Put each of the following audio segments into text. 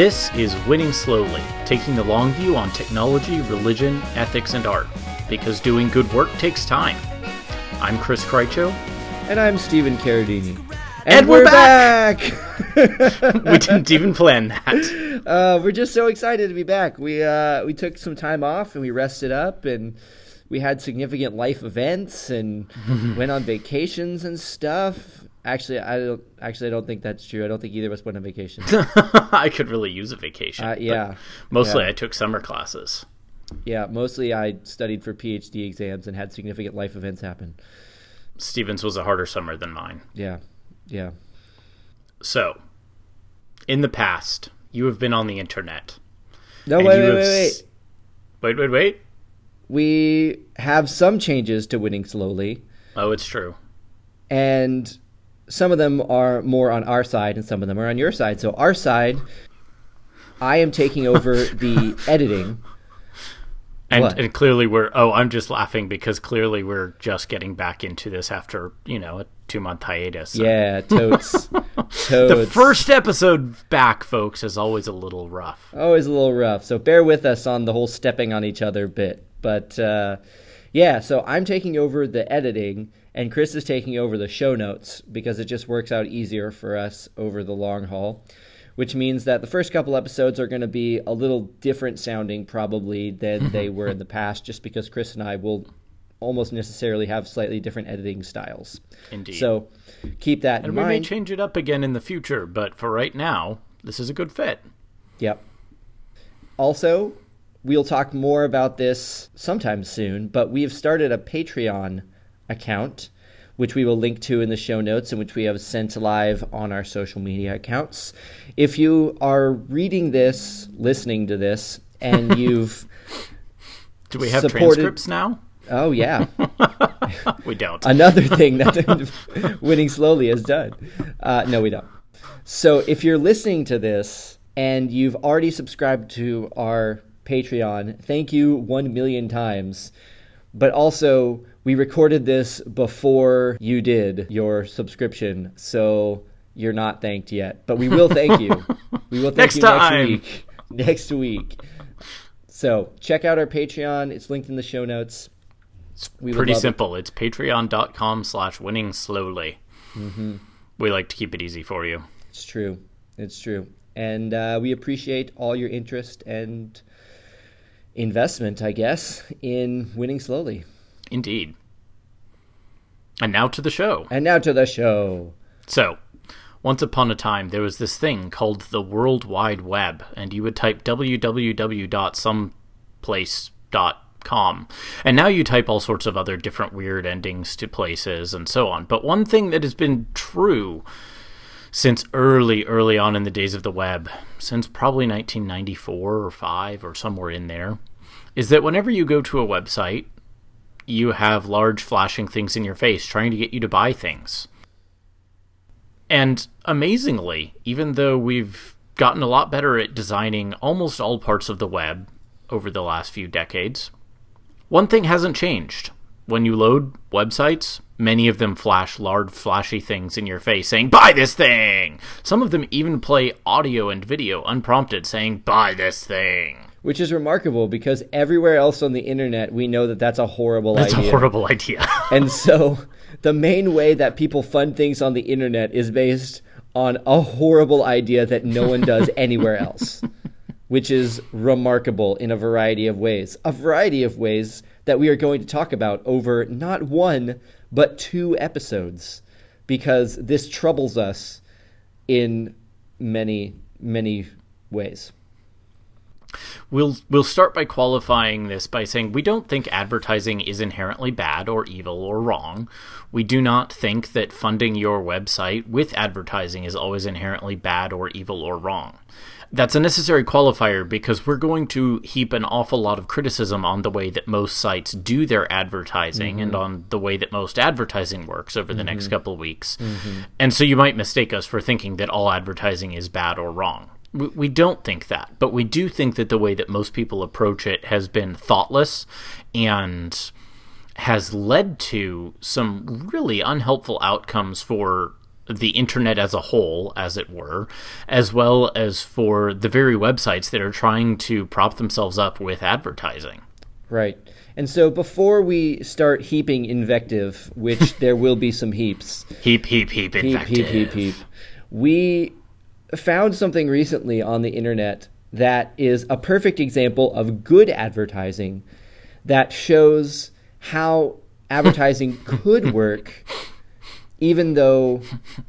This is Winning Slowly, taking the long view on technology, religion, ethics, and art, because doing good work takes time. I'm Chris Krycho. And I'm Stephen Carradini. And, we're, back! we didn't even plan that. Uh, we're just so excited to be back. We uh, we took some time off and we rested up and we had significant life events and went on vacations and stuff. Actually, I don't. Actually, I don't think that's true. I don't think either of us went on vacation. I could really use a vacation. Uh, yeah, mostly yeah. I took summer classes. Yeah, mostly I studied for PhD exams and had significant life events happen. Stephen's was a harder summer than mine. Yeah, yeah. So, in the past, you have been on the internet. No, wait, wait, wait, wait. Wait, wait, wait. We have some changes to winning slowly, Oh, it's true. and some of them are more on our side, and some of them are on your side. So our side, I am taking over the editing. And, and clearly we're oh i'm just laughing because clearly we're just getting back into this after you know a two month hiatus Yeah, totes, totes. the first episode back folks is always a little rough always a little rough. So bear with us on the whole stepping on each other bit. But uh, yeah, so I'm taking over the editing, and Chris is taking over the show notes because it just works out easier for us over the long haul. Which means that the first couple episodes are going to be a little different sounding, probably, than they were in the past, just because Chris and I will almost necessarily have slightly different editing styles. Indeed. So keep that and in mind. And we may change it up again in the future but for right now this is a good fit Yep. Also, we'll talk more about this sometime soon, but we have started a Patreon account, which we will link to in the show notes and which we have sent live on our social media accounts. If you are reading this, listening to this, and you've. do we have Supported- transcripts now Oh, yeah. we don't Another thing that Winning Slowly has done. Uh, no, we don't. So if you're listening to this and you've already subscribed to our Patreon, thank you one million times. But also, we recorded this before you did your subscription, so you're not thanked yet. But we will thank you. We will thank Next you time. next week. Next week. So check out our Patreon. It's linked in the show notes. We pretty love it. simple it's patreon.com slash winning slowly Mm-hmm. we like to keep it easy for you It's true. It's true. And uh, we appreciate all your interest and investment, I guess, in winning slowly. Indeed and now to the show And now to the show. So, once upon a time, there was this thing called the World Wide Web, and you would type www.someplace.com. And now you type all sorts of other different weird endings to places and so on. But one thing that has been true since early, early on in the days of the web, since probably 1994 or 5 or somewhere in there, is that whenever you go to a website, you have large flashing things in your face trying to get you to buy things. And amazingly, even though we've gotten a lot better at designing almost all parts of the web over the last few decades, one thing hasn't changed. When you load websites, many of them flash large, flashy things in your face saying, Buy this thing! Some of them even play audio and video unprompted saying, Buy this thing! Which is remarkable because everywhere else on the internet, we know that that's a horrible That's idea. a horrible idea. and so the main way that people fund things on the internet is based on a horrible idea that no one does anywhere else, which is remarkable in a variety of ways. A variety of ways that we are going to talk about over not one, but two episodes, because this troubles us in many, many ways. We'll we'll start by qualifying this by saying we don't think advertising is inherently bad or evil or wrong. We do not think that funding your website with advertising is always inherently bad or evil or wrong. That's a necessary qualifier because we're going to heap an awful lot of criticism on the way that most sites do their advertising and mm-hmm. on the way that most advertising works over the next mm-hmm. couple of weeks. Mm-hmm. And so you might mistake us for thinking that all advertising is bad or wrong. We, we don't think that, but we do think that the way that most people approach it has been thoughtless and has led to some really unhelpful outcomes for the internet as a whole, as it were, as well as for the very websites that are trying to prop themselves up with advertising. Right. And so before we start heaping invective, which there will be some heaps, heap, heap, heap, invective. heap, heap, heap, heap, we found something recently on the internet that is a perfect example of good advertising that shows how advertising could work even though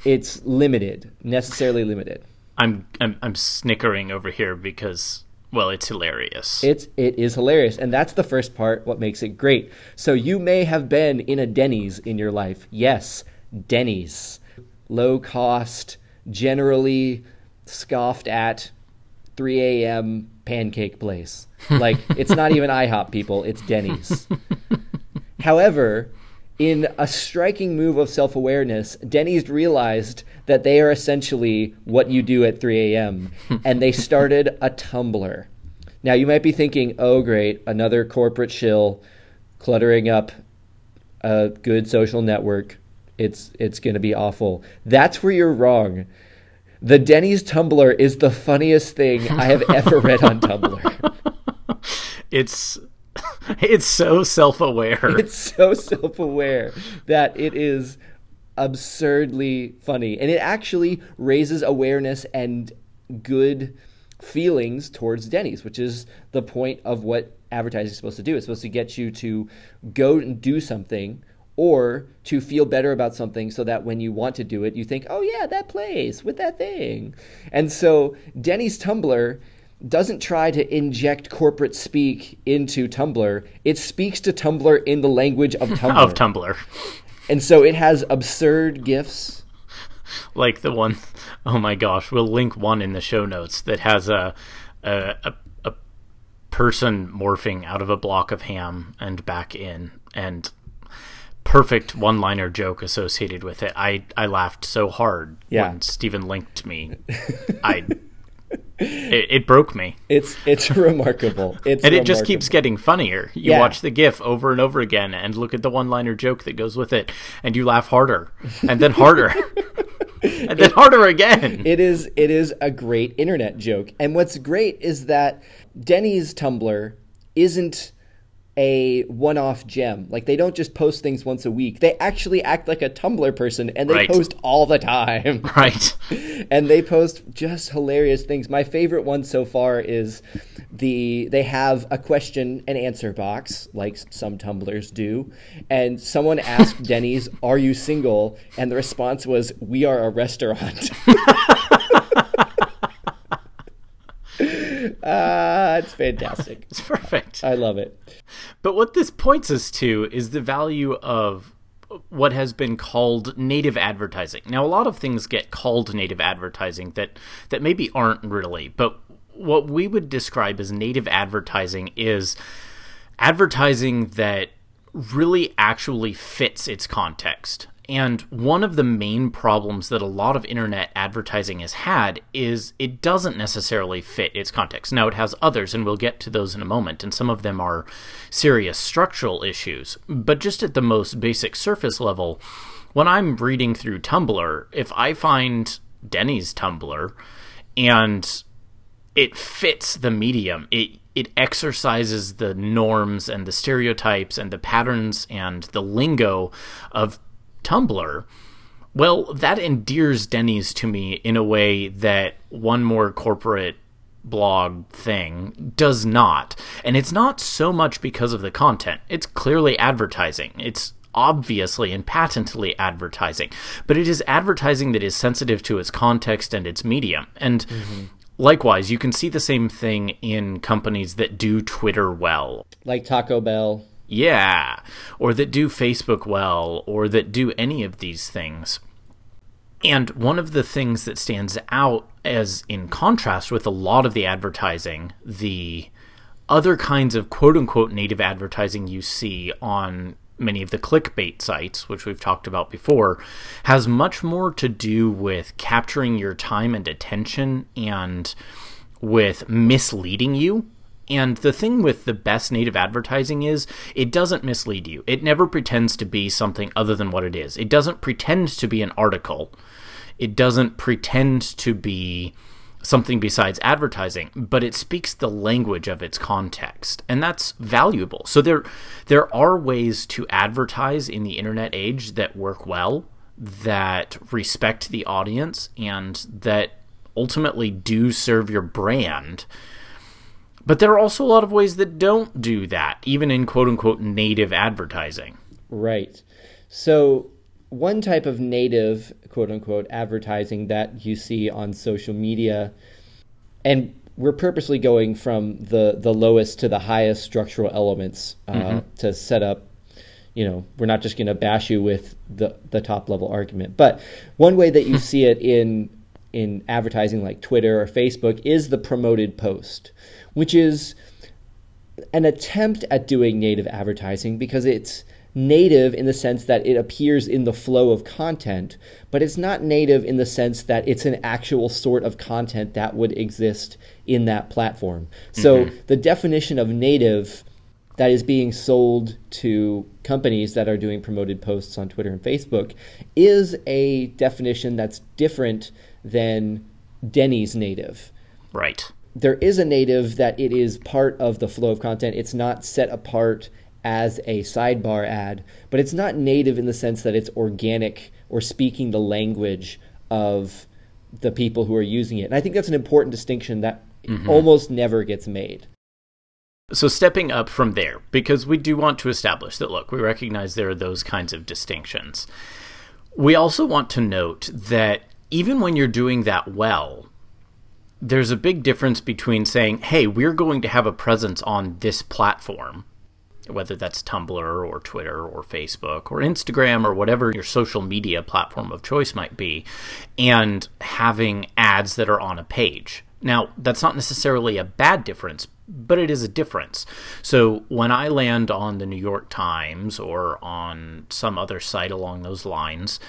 it's limited, necessarily limited. I'm, I'm I'm snickering over here because well, it's hilarious. It's it is hilarious, and that's the first part. What makes it great? So you may have been in a Denny's in your life. Yes, Denny's, low cost, generally scoffed at, 3 a.m. pancake place. Like it's not even IHOP people. It's Denny's. However, in a striking move of self awareness, Denny's realized that they are essentially what you do at 3 a.m., and they started a Tumblr. Now, you might be thinking, oh, great, another corporate shill cluttering up a good social network. It's, it's going to be awful. That's where you're wrong. The Denny's Tumblr is the funniest thing I have ever read on Tumblr. it's it's so self-aware. It's so self-aware that it is absurdly funny and it actually raises awareness and good feelings towards Denny's, which is the point of what advertising is supposed to do. It's supposed to get you to go and do something or to feel better about something so that when you want to do it, you think, oh, yeah, that plays with that thing. And so Denny's Tumblr doesn't try to inject corporate speak into Tumblr. It speaks to Tumblr in the language of Tumblr. of Tumblr. And so it has absurd gifs. Like the one, oh my gosh, we'll link one in the show notes that has a, a, a, a person morphing out of a block of ham and back in. And perfect one liner joke associated with it. I, I laughed so hard Yeah. when Stephen linked me. I it, it broke me. It's it's remarkable. It's And it just keeps getting funnier. You Yeah. watch the GIF over and over again and look at the one liner joke that goes with it, and you laugh harder, and then harder, and then harder again. It is it is a great internet joke. And what's great is that Denny's Tumblr isn't a one-off gem. Like they don't just post things once a week. They actually act like a Tumblr person and they Right. post all the time. right. and they post just hilarious things. My favorite one so far is the they have a question and answer box like some Tumblrs do, and someone asked Denny's, "Are you single?" and the response was, "We are a restaurant." Ah, it's fantastic. It's perfect. I love it. But what this points us to is the value of what has been called native advertising. Now, a lot of things get called native advertising that, that maybe aren't really, but what we would describe as native advertising is advertising that really actually fits its context. And one of the main problems that a lot of internet advertising has had is it doesn't necessarily fit its context. Now, it has others, and we'll get to those in a moment, and some of them are serious structural issues. But just at the most basic surface level, when I'm reading through Tumblr, if I find Denny's Tumblr and it fits the medium. It it exercises the norms and the stereotypes and the patterns and the lingo of Tumblr. Well, that endears Denny's to me in a way that one more corporate blog thing does not. And it's not so much because of the content. It's clearly advertising. It's obviously and patently advertising. But it is advertising that is sensitive to its context and its medium. And mm-hmm. likewise, you can see the same thing in companies that do Twitter well. Like Taco Bell. Yeah, or that do Facebook well, or that do any of these things. And one of the things that stands out as in contrast with a lot of the advertising, the other kinds of quote unquote native advertising you see on many of the clickbait sites, which we've talked about before, has much more to do with capturing your time and attention and with misleading you. And the thing with the best native advertising is it doesn't mislead you. It never pretends to be something other than what it is. It doesn't pretend to be an article. it doesn't pretend to be something besides advertising, but it speaks the language of its context, and that's valuable. So there there are ways to advertise in the internet age that work well, that respect the audience and that ultimately do serve your brand. But there are also a lot of ways that don't do that, even in quote unquote native advertising. Right. So one type of native quote unquote advertising that you see on social media and we're purposely going from the the lowest to the highest structural elements uh, mm-hmm. to set up you know we're not just going to bash you with the the top level argument but one way that you see it in in advertising like Twitter or Facebook is the promoted post which is an attempt at doing native advertising because it's native in the sense that it appears in the flow of content, but it's not native in the sense that it's an actual sort of content that would exist in that platform. So mm-hmm. the definition of native that is being sold to companies that are doing promoted posts on Twitter and Facebook is a definition that's different than Denny's native. Right. There is a native that it is part of the flow of content. It's not set apart as a sidebar ad, but it's not native in the sense that it's organic or speaking the language of the people who are using it. And I think that's an important distinction that mm-hmm. almost never gets made. So, stepping up from there, because we do want to establish that, look, we recognize there are those kinds of distinctions. We also want to note that even when you're doing that well, there's a big difference between saying, hey, we're going to have a presence on this platform whether that's Tumblr or Twitter or Facebook or Instagram or whatever your social media platform of choice might be, and having ads that are on a page. Now, that's not necessarily a bad difference, but it is a difference. So when I land on the New York Times or on some other site along those lines,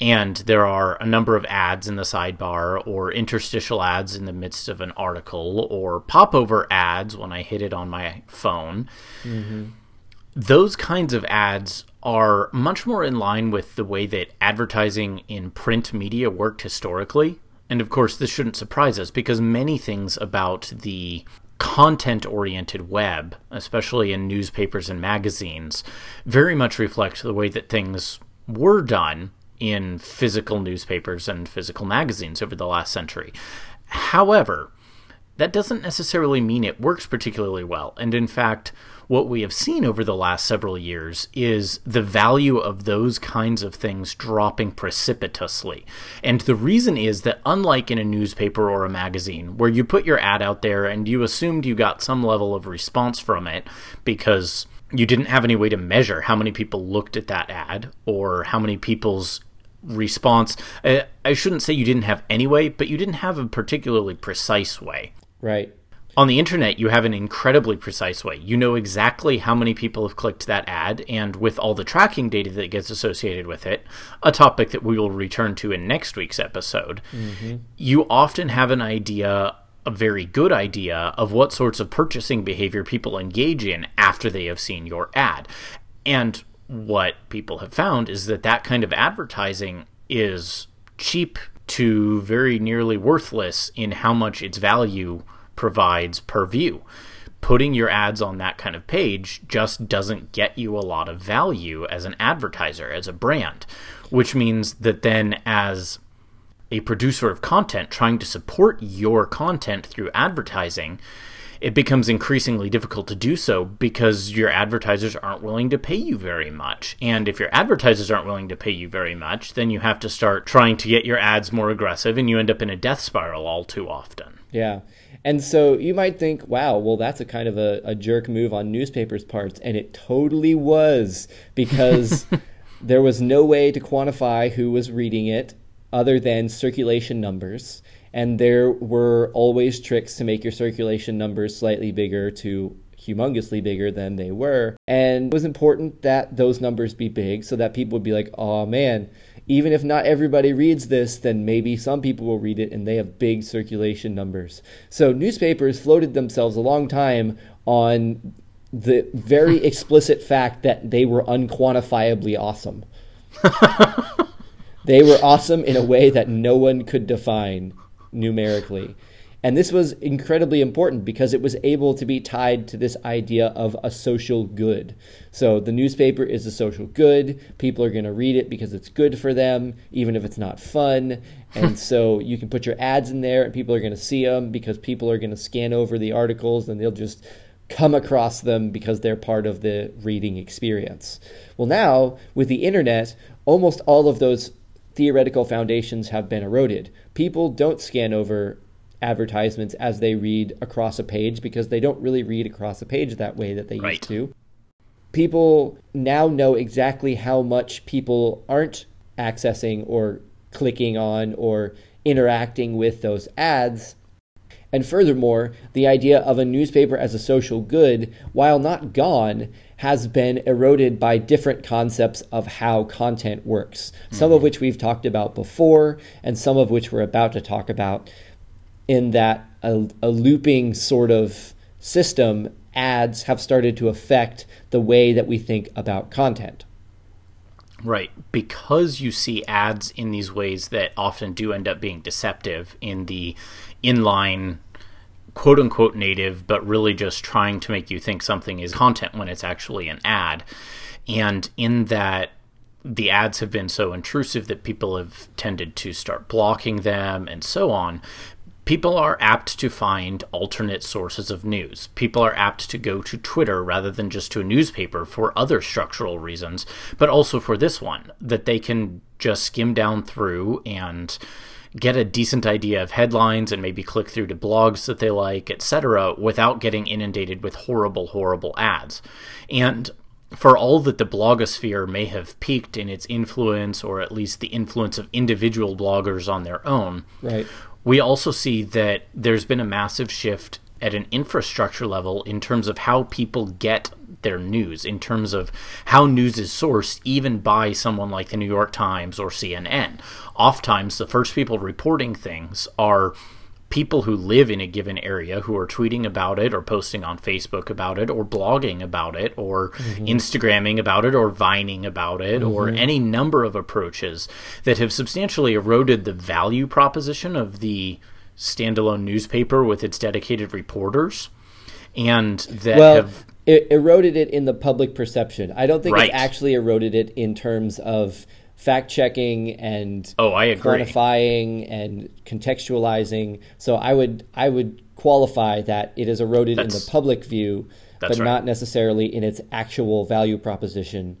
and there are a number of ads in the sidebar or interstitial ads in the midst of an article or popover ads when I hit it on my phone. Mm-hmm. Those kinds of ads are much more in line with the way that advertising in print media worked historically. And of course, this shouldn't surprise us because many things about the content oriented web, especially in newspapers and magazines, very much reflect the way that things were done in physical newspapers and physical magazines over the last century. However, that doesn't necessarily mean it works particularly well. And in fact, what we have seen over the last several years is the value of those kinds of things dropping precipitously. And the reason is that, unlike in a newspaper or a magazine, where you put your ad out there and you assumed you got some level of response from it because you didn't have any way to measure how many people looked at that ad or how many people's response. Uh, I shouldn't say you didn't have any way, but you didn't have a particularly precise way. Right. On the internet, you have an incredibly precise way. You know exactly how many people have clicked that ad, and with all the tracking data that gets associated with it, a topic that we will return to in next week's episode, mm-hmm. you often have an idea a very good idea of what sorts of purchasing behavior people engage in after they have seen your ad. And what people have found is that that kind of advertising is cheap to very nearly worthless in how much its value provides per view. Putting your ads on that kind of page just doesn't get you a lot of value as an advertiser, as a brand, which means that then, as a producer of content trying to support your content through advertising, it becomes increasingly difficult to do so because your advertisers aren't willing to pay you very much. And if your advertisers aren't willing to pay you very much, then you have to start trying to get your ads more aggressive and you end up in a death spiral all too often. Yeah. And so you might think, wow, well, that's a kind of a, a jerk move on newspapers' parts. And it totally was because there was no way to quantify who was reading it other than circulation numbers and there were always tricks to make your circulation numbers slightly bigger to humongously bigger than they were. And it was important that those numbers be big so that people would be like, oh man, even if not everybody reads this, then maybe some people will read it and they have big circulation numbers. So newspapers floated themselves a long time on the very explicit fact that they were unquantifiably awesome. They were awesome in a way that no one could define numerically. And this was incredibly important because it was able to be tied to this idea of a social good. So the newspaper is a social good. People are going to read it because it's good for them, even if it's not fun. And so you can put your ads in there and people are going to see them because people are going to scan over the articles and they'll just come across them because they're part of the reading experience. Well, now with the internet, almost all of those theoretical foundations have been eroded. People don't scan over advertisements as they read across a page because they don't really read across a page that way that they Right. used to. People now know exactly how much people aren't accessing or clicking on or interacting with those ads. And furthermore, the idea of a newspaper as a social good, while not gone, has been eroded by different concepts of how content works, some of mm-hmm. which we've talked about before, and some of which we're about to talk about in that a, a looping sort of system ads have started to affect the way that we think about content. Right. Because you see ads in these ways that often do end up being deceptive in the inline quote unquote native, but really just trying to make you think something is content when it's actually an ad. And in that the ads have been so intrusive that people have tended to start blocking them and so on. People are apt to find alternate sources of news. People are apt to go to Twitter rather than just to a newspaper for other structural reasons, but also for this one, that they can just skim down through and get a decent idea of headlines and maybe click through to blogs that they like, etc., without getting inundated with horrible, horrible ads. And for all that the blogosphere may have peaked in its influence, or at least the influence of individual bloggers on their own, Right. We also see that there's been a massive shift at an infrastructure level in terms of how people get their news, in terms of how news is sourced, even by someone like the New York Times or CNN. Oftentimes, the first people reporting things are people who live in a given area who are tweeting about it or posting on Facebook about it or blogging about it or mm-hmm. Instagramming about it or vining about it or mm-hmm. any number of approaches that have substantially eroded the value proposition of the standalone newspaper with its dedicated reporters and that well, have it eroded it in the public perception. I don't think Right. it actually eroded it in terms of fact checking and Oh, I agree. quantifying and contextualizing. So I would I would qualify that it is eroded in the public view, but right. not necessarily in its actual value proposition.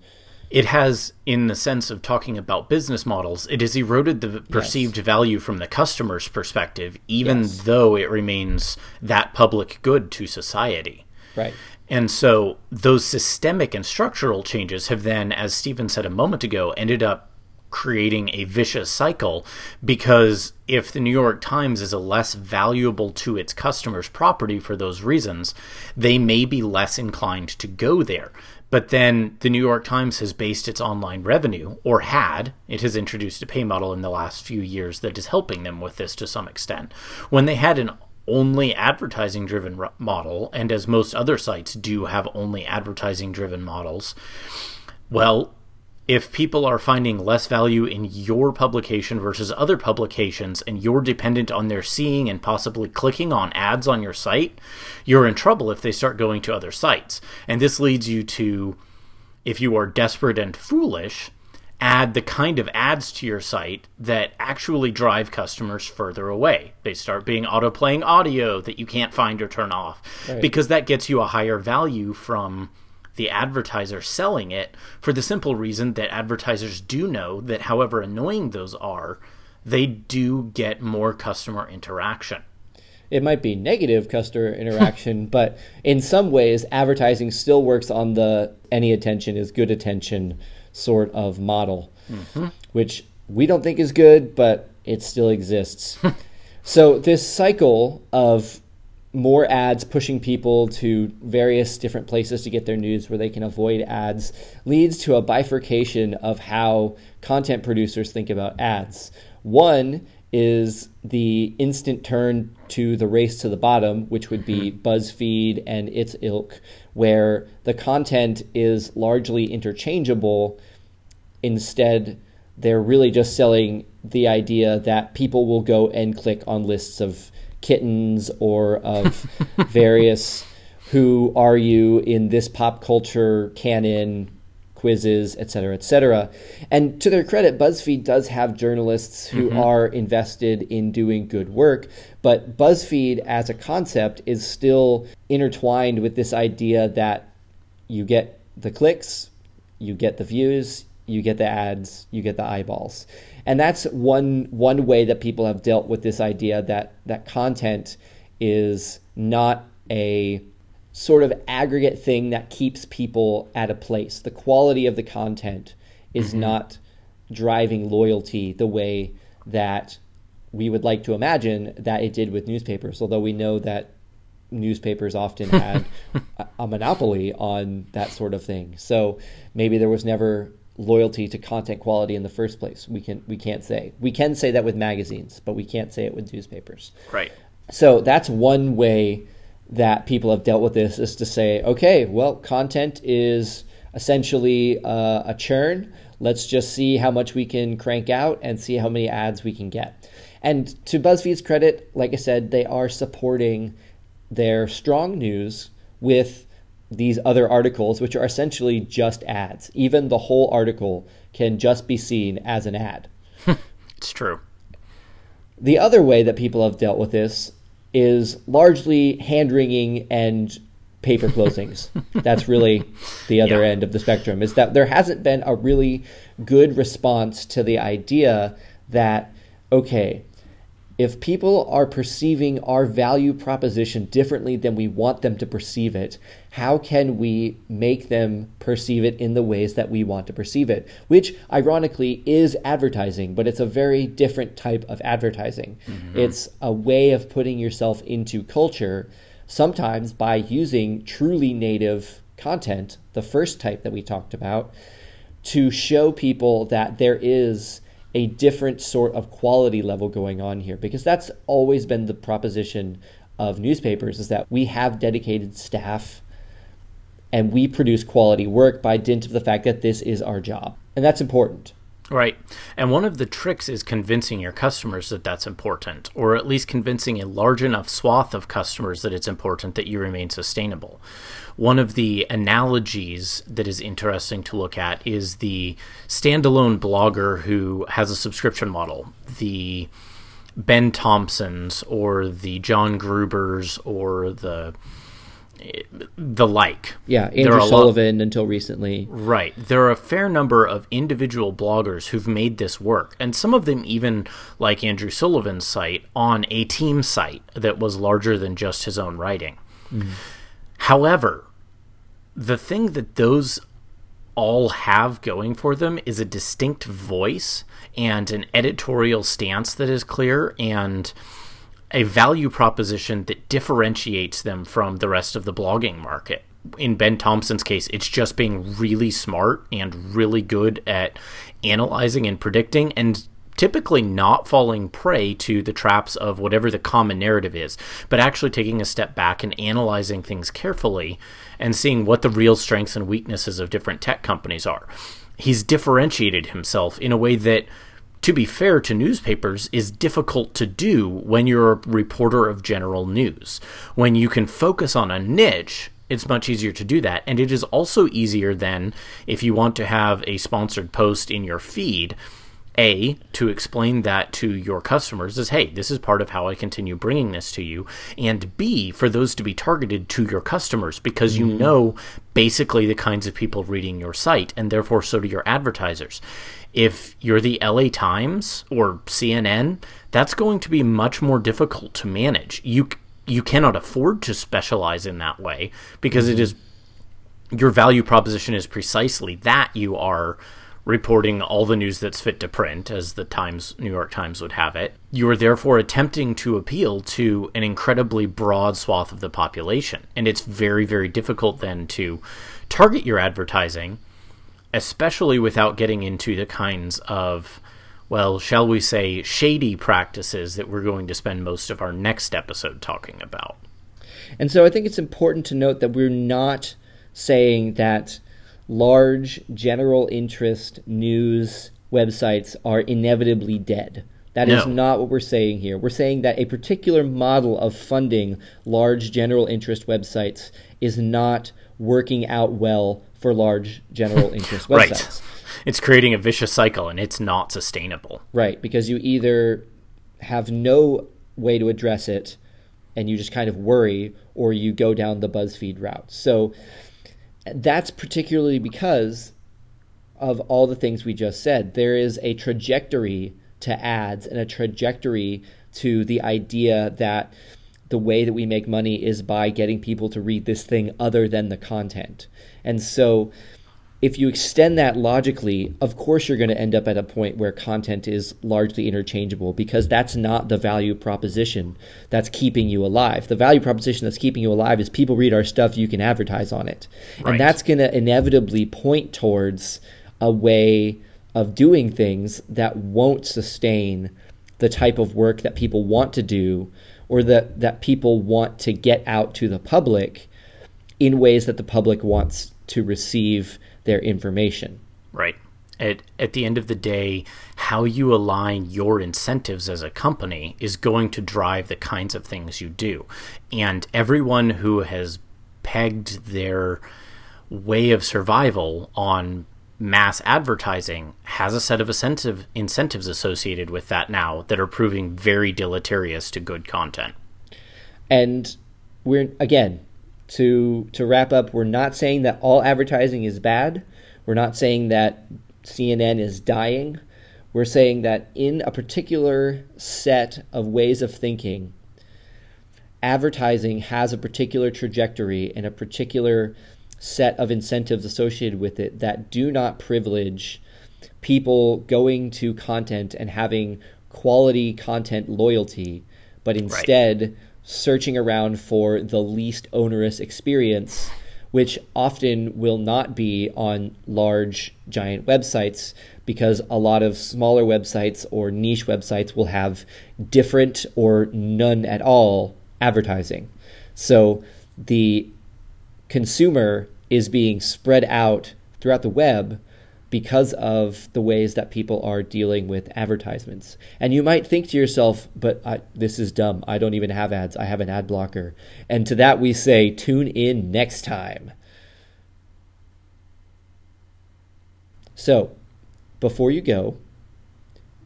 It has, in the sense of talking about business models, it has eroded the perceived value from the customer's perspective, even Yes. though it remains that public good to society. Right. And so those systemic and structural changes have then, as Stephen said a moment ago, ended up creating a vicious cycle because if the New York Times is a less valuable to its customers' property for those reasons, they may be less inclined to go there. But then the New York Times has based its online revenue, or had, it has introduced a pay model in the last few years that is helping them with this to some extent. When they had an only advertising driven model, and as most other sites do have only advertising driven models, well, if people are finding less value in your publication versus other publications and you're dependent on their seeing and possibly clicking on ads on your site, you're in trouble if they start going to other sites. And this leads you to, if you are desperate and foolish, add the kind of ads to your site that actually drive customers further away. They start being auto playing audio that you can't find or turn off Right. because that gets you a higher value from the advertiser selling it for the simple reason that advertisers do know that however annoying those are, they do get more customer interaction. it might be negative customer interaction, but in some ways, advertising still works on the any attention is good attention sort of model, mm-hmm. which we don't think is good, but it still exists. so, this cycle of more ads pushing people to various different places to get their news where they can avoid ads leads to a bifurcation of how content producers think about ads. One is the instant turn to the race to the bottom, which would be mm-hmm. BuzzFeed and its ilk, where the content is largely interchangeable instead they're really just selling the idea that people will go and click on lists of kittens or of various who are you in this pop culture canon quizzes, et cetera, et cetera. And to their credit, BuzzFeed does have journalists who mm-hmm. are invested in doing good work, but BuzzFeed as a concept is still intertwined with this idea that you get the clicks, you get the views, you get the ads, you get the eyeballs. And that's one one way that people have dealt with this idea that that content is not a sort of aggregate thing that keeps people at a place. The quality of the content is mm-hmm. not driving loyalty the way that we would like to imagine that it did with newspapers, although we know that newspapers often had a, a monopoly on that sort of thing. So maybe there was never loyalty to content quality in the first place. We can we can't say. We can say that with magazines, but we can't say it with newspapers. Right. So that's one way that people have dealt with this is to say, okay, well, content is essentially uh, a churn. Let's just see how much we can crank out and see how many ads we can get. And to BuzzFeed's credit, like I said, they are supporting their strong news with these other articles, which are essentially just ads. Even the whole article can just be seen as an ad. it's true. The other way that people have dealt with this is largely hand wringing and paper closings. That's really the other yeah. end of the spectrum. Is that there hasn't been a really good response to the idea that okay, if people are perceiving our value proposition differently than we want them to perceive it, how can we make them perceive it in the ways that we want to perceive it? Which, ironically, is advertising, but it's a very different type of advertising. Mm-hmm. It's a way of putting yourself into culture, sometimes by using truly native content, the first type that we talked about, to show people that there is a different sort of quality level going on here because that's always been the proposition of newspapers is that we have dedicated staff and we produce quality work by dint of the fact that this is our job. And that's important Right. And one of the tricks is convincing your customers that that's important, or at least convincing a large enough swath of customers that it's important that you remain sustainable. One of the analogies that is interesting to look at is the standalone blogger who has a subscription model, the Ben Thompsons or the John Grubers or the the like. Yeah, Andrew Sullivan lot, until recently. Right. There are a fair number of individual bloggers who've made this work, and some of them even like Andrew Sullivan's site on a team site that was larger than just his own writing. Mm. However, the thing that those all have going for them is a distinct voice and an editorial stance that is clear and a value proposition that differentiates them from the rest of the blogging market. In Ben Thompson's case, it's just being really smart and really good at analyzing and predicting and typically not falling prey to the traps of whatever the common narrative is, but actually taking a step back and analyzing things carefully and seeing what the real strengths and weaknesses of different tech companies are. He's differentiated himself in a way that to be fair to newspapers, is difficult to do when you're a reporter of general news. When you can focus on a niche, it's much easier to do that. And it is also easier than if you want to have a sponsored post in your feed a, to explain that to your customers is, hey, this is part of how I continue bringing this to you. And B, for those to be targeted to your customers because you mm-hmm. know basically the kinds of people reading your site, and therefore so do your advertisers. If you're the LA Times or CNN, that's going to be much more difficult to manage. You you cannot afford to specialize in that way because mm-hmm. it is your value proposition is precisely that you are reporting all the news that's fit to print, as the Times, New York Times would have it. You are therefore attempting to appeal to an incredibly broad swath of the population. And it's very, very difficult then to target your advertising, especially without getting into the kinds of, well, shall we say, shady practices that we're going to spend most of our next episode talking about. And so I think it's important to note that we're not saying that large general interest news websites are inevitably dead. That is No. not what we're saying here. We're saying that a particular model of funding large general interest websites is not working out well for large general interest websites. Right. It's creating a vicious cycle and it's not sustainable. Right, because you either have no way to address it and you just kind of worry, or you go down the BuzzFeed route. So that's particularly because of all the things we just said. There is a trajectory to ads and a trajectory to the idea that the way that we make money is by getting people to read this thing other than the content. And so if you extend that logically, of course you're going to end up at a point where content is largely interchangeable because that's not the value proposition that's keeping you alive. The value proposition that's keeping you alive is people read our stuff, you can advertise on it. Right. And that's going to inevitably point towards a way of doing things that won't sustain the type of work that people want to do or that, that people want to get out to the public in ways that the public wants to receive their information. Right. At, at the end of the day, how you align your incentives as a company is going to drive the kinds of things you do. And everyone who has pegged their way of survival on mass advertising has a set of incentive, incentives associated with that now that are proving very deleterious to good content. And we're again to to wrap up, we're not saying that all advertising is bad. We're not saying that CNN is dying. We're saying that in a particular set of ways of thinking, advertising has a particular trajectory and a particular set of incentives associated with it that do not privilege people going to content and having quality content loyalty, but instead searching around for the least onerous experience, which often will not be on large, giant websites because a lot of smaller websites or niche websites will have different or none at all advertising. So the consumer is being spread out throughout the web because of the ways that people are dealing with advertisements. And you might think to yourself, but I, this is dumb. I don't even have ads. I have an ad blocker. And to that we say, tune in next time. So, before you go,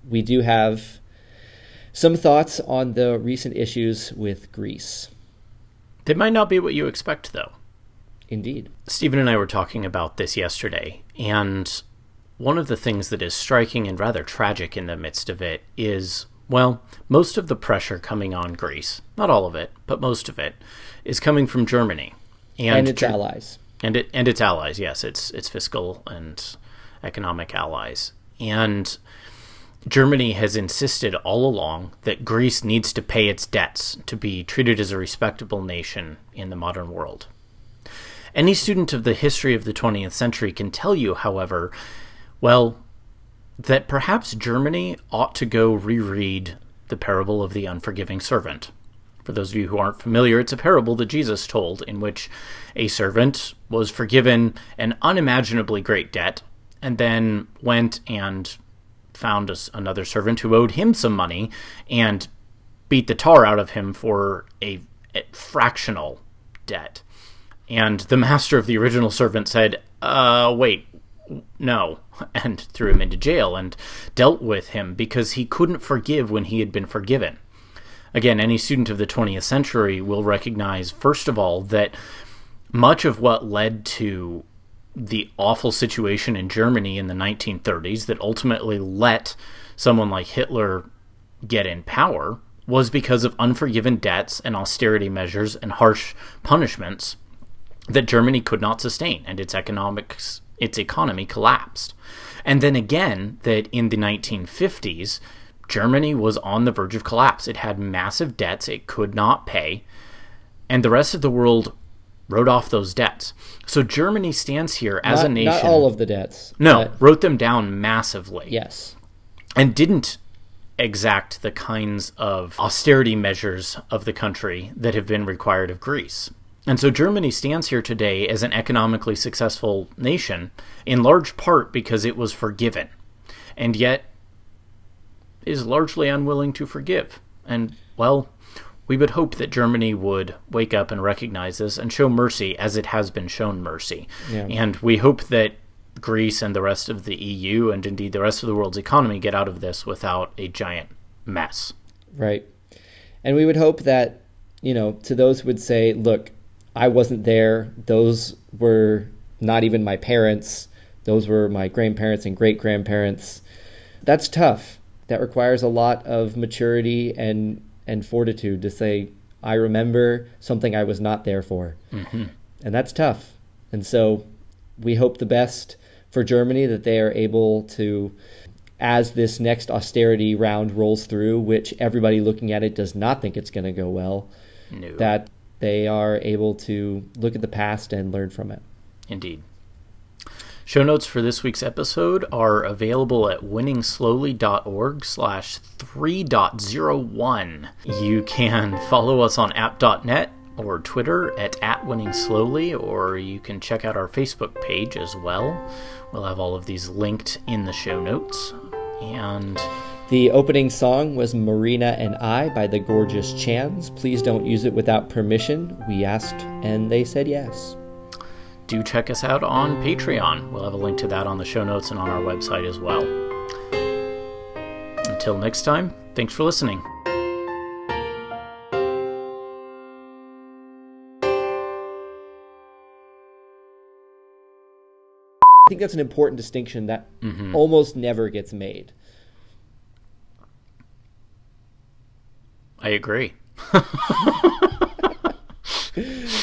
we do have some thoughts on the recent issues with Greece. They might not be what you expect, though. Indeed. Stephen and I were talking about this yesterday, and one of the things that is striking and rather tragic in the midst of it is, well, most of the pressure coming on Greece, not all of it, but most of it, is coming from Germany And, its Ger- allies. and it and its allies. Yes, its its fiscal and economic allies. And Germany has insisted all along that Greece needs to pay its debts to be treated as a respectable nation in the modern world. Any student of the history of the 20th century can tell you, however, well, that perhaps Germany ought to go reread the parable of the unforgiving servant. For those of you who aren't familiar, it's a parable that Jesus told in which a servant was forgiven an unimaginably great debt and then went and found another servant who owed him some money and beat the tar out of him for a, a fractional debt. And the master of the original servant said, uh, wait, no, and threw him into jail and dealt with him because he couldn't forgive when he had been forgiven. Again, any student of the 20th century will recognize, first of all, that much of what led to the awful situation in Germany in the 1930s that ultimately let someone like Hitler get in power was because of unforgiven debts and austerity measures and harsh punishments that Germany could not sustain and its economics its economy collapsed. And then again that in the 1950s Germany was on the verge of collapse. It had massive debts it could not pay, and the rest of the world wrote off those debts. So Germany stands here as not, a nation. Not all of the debts. no, wrote them down massively yes. and didn't exact the kinds of austerity measures of the country that have been required of Greece. And so Germany stands here today as an economically successful nation, in large part because it was forgiven. and yet is largely unwilling to forgive. And, well, we would hope that Germany would wake up and recognize this and show mercy as it has been shown mercy. Yeah. And we hope that Greece and the rest of the EU and indeed the rest of the world's economy get out of this without a giant mess. Right. And we would hope that, you know, to those who would say, look, I wasn't there, those were not even my parents, those were my grandparents and great grandparents. That's tough. That requires a lot of maturity and, and fortitude to say, I remember something I was not there for. Mm-hmm. And that's tough. And so we hope the best for Germany that they are able to, as this next austerity round rolls through, which everybody looking at it does not think it's going to go well, No. that they are able to look at the past and learn from it. Indeed. Show notes for this week's episode are available at winningslowly.org slash 3.01. You can follow us on app.net or Twitter at, at winningslowly, or you can check out our Facebook page as well. We'll have all of these linked in the show notes. And The opening song was Marina and I by the Gorgeous Chans. Please don't use it without permission. We asked and they said yes. do check us out on Patreon. We'll have a link to that on the show notes and on our website as well. Until next time, thanks for listening. I think that's an important distinction that mm-hmm. almost never gets made. I agree.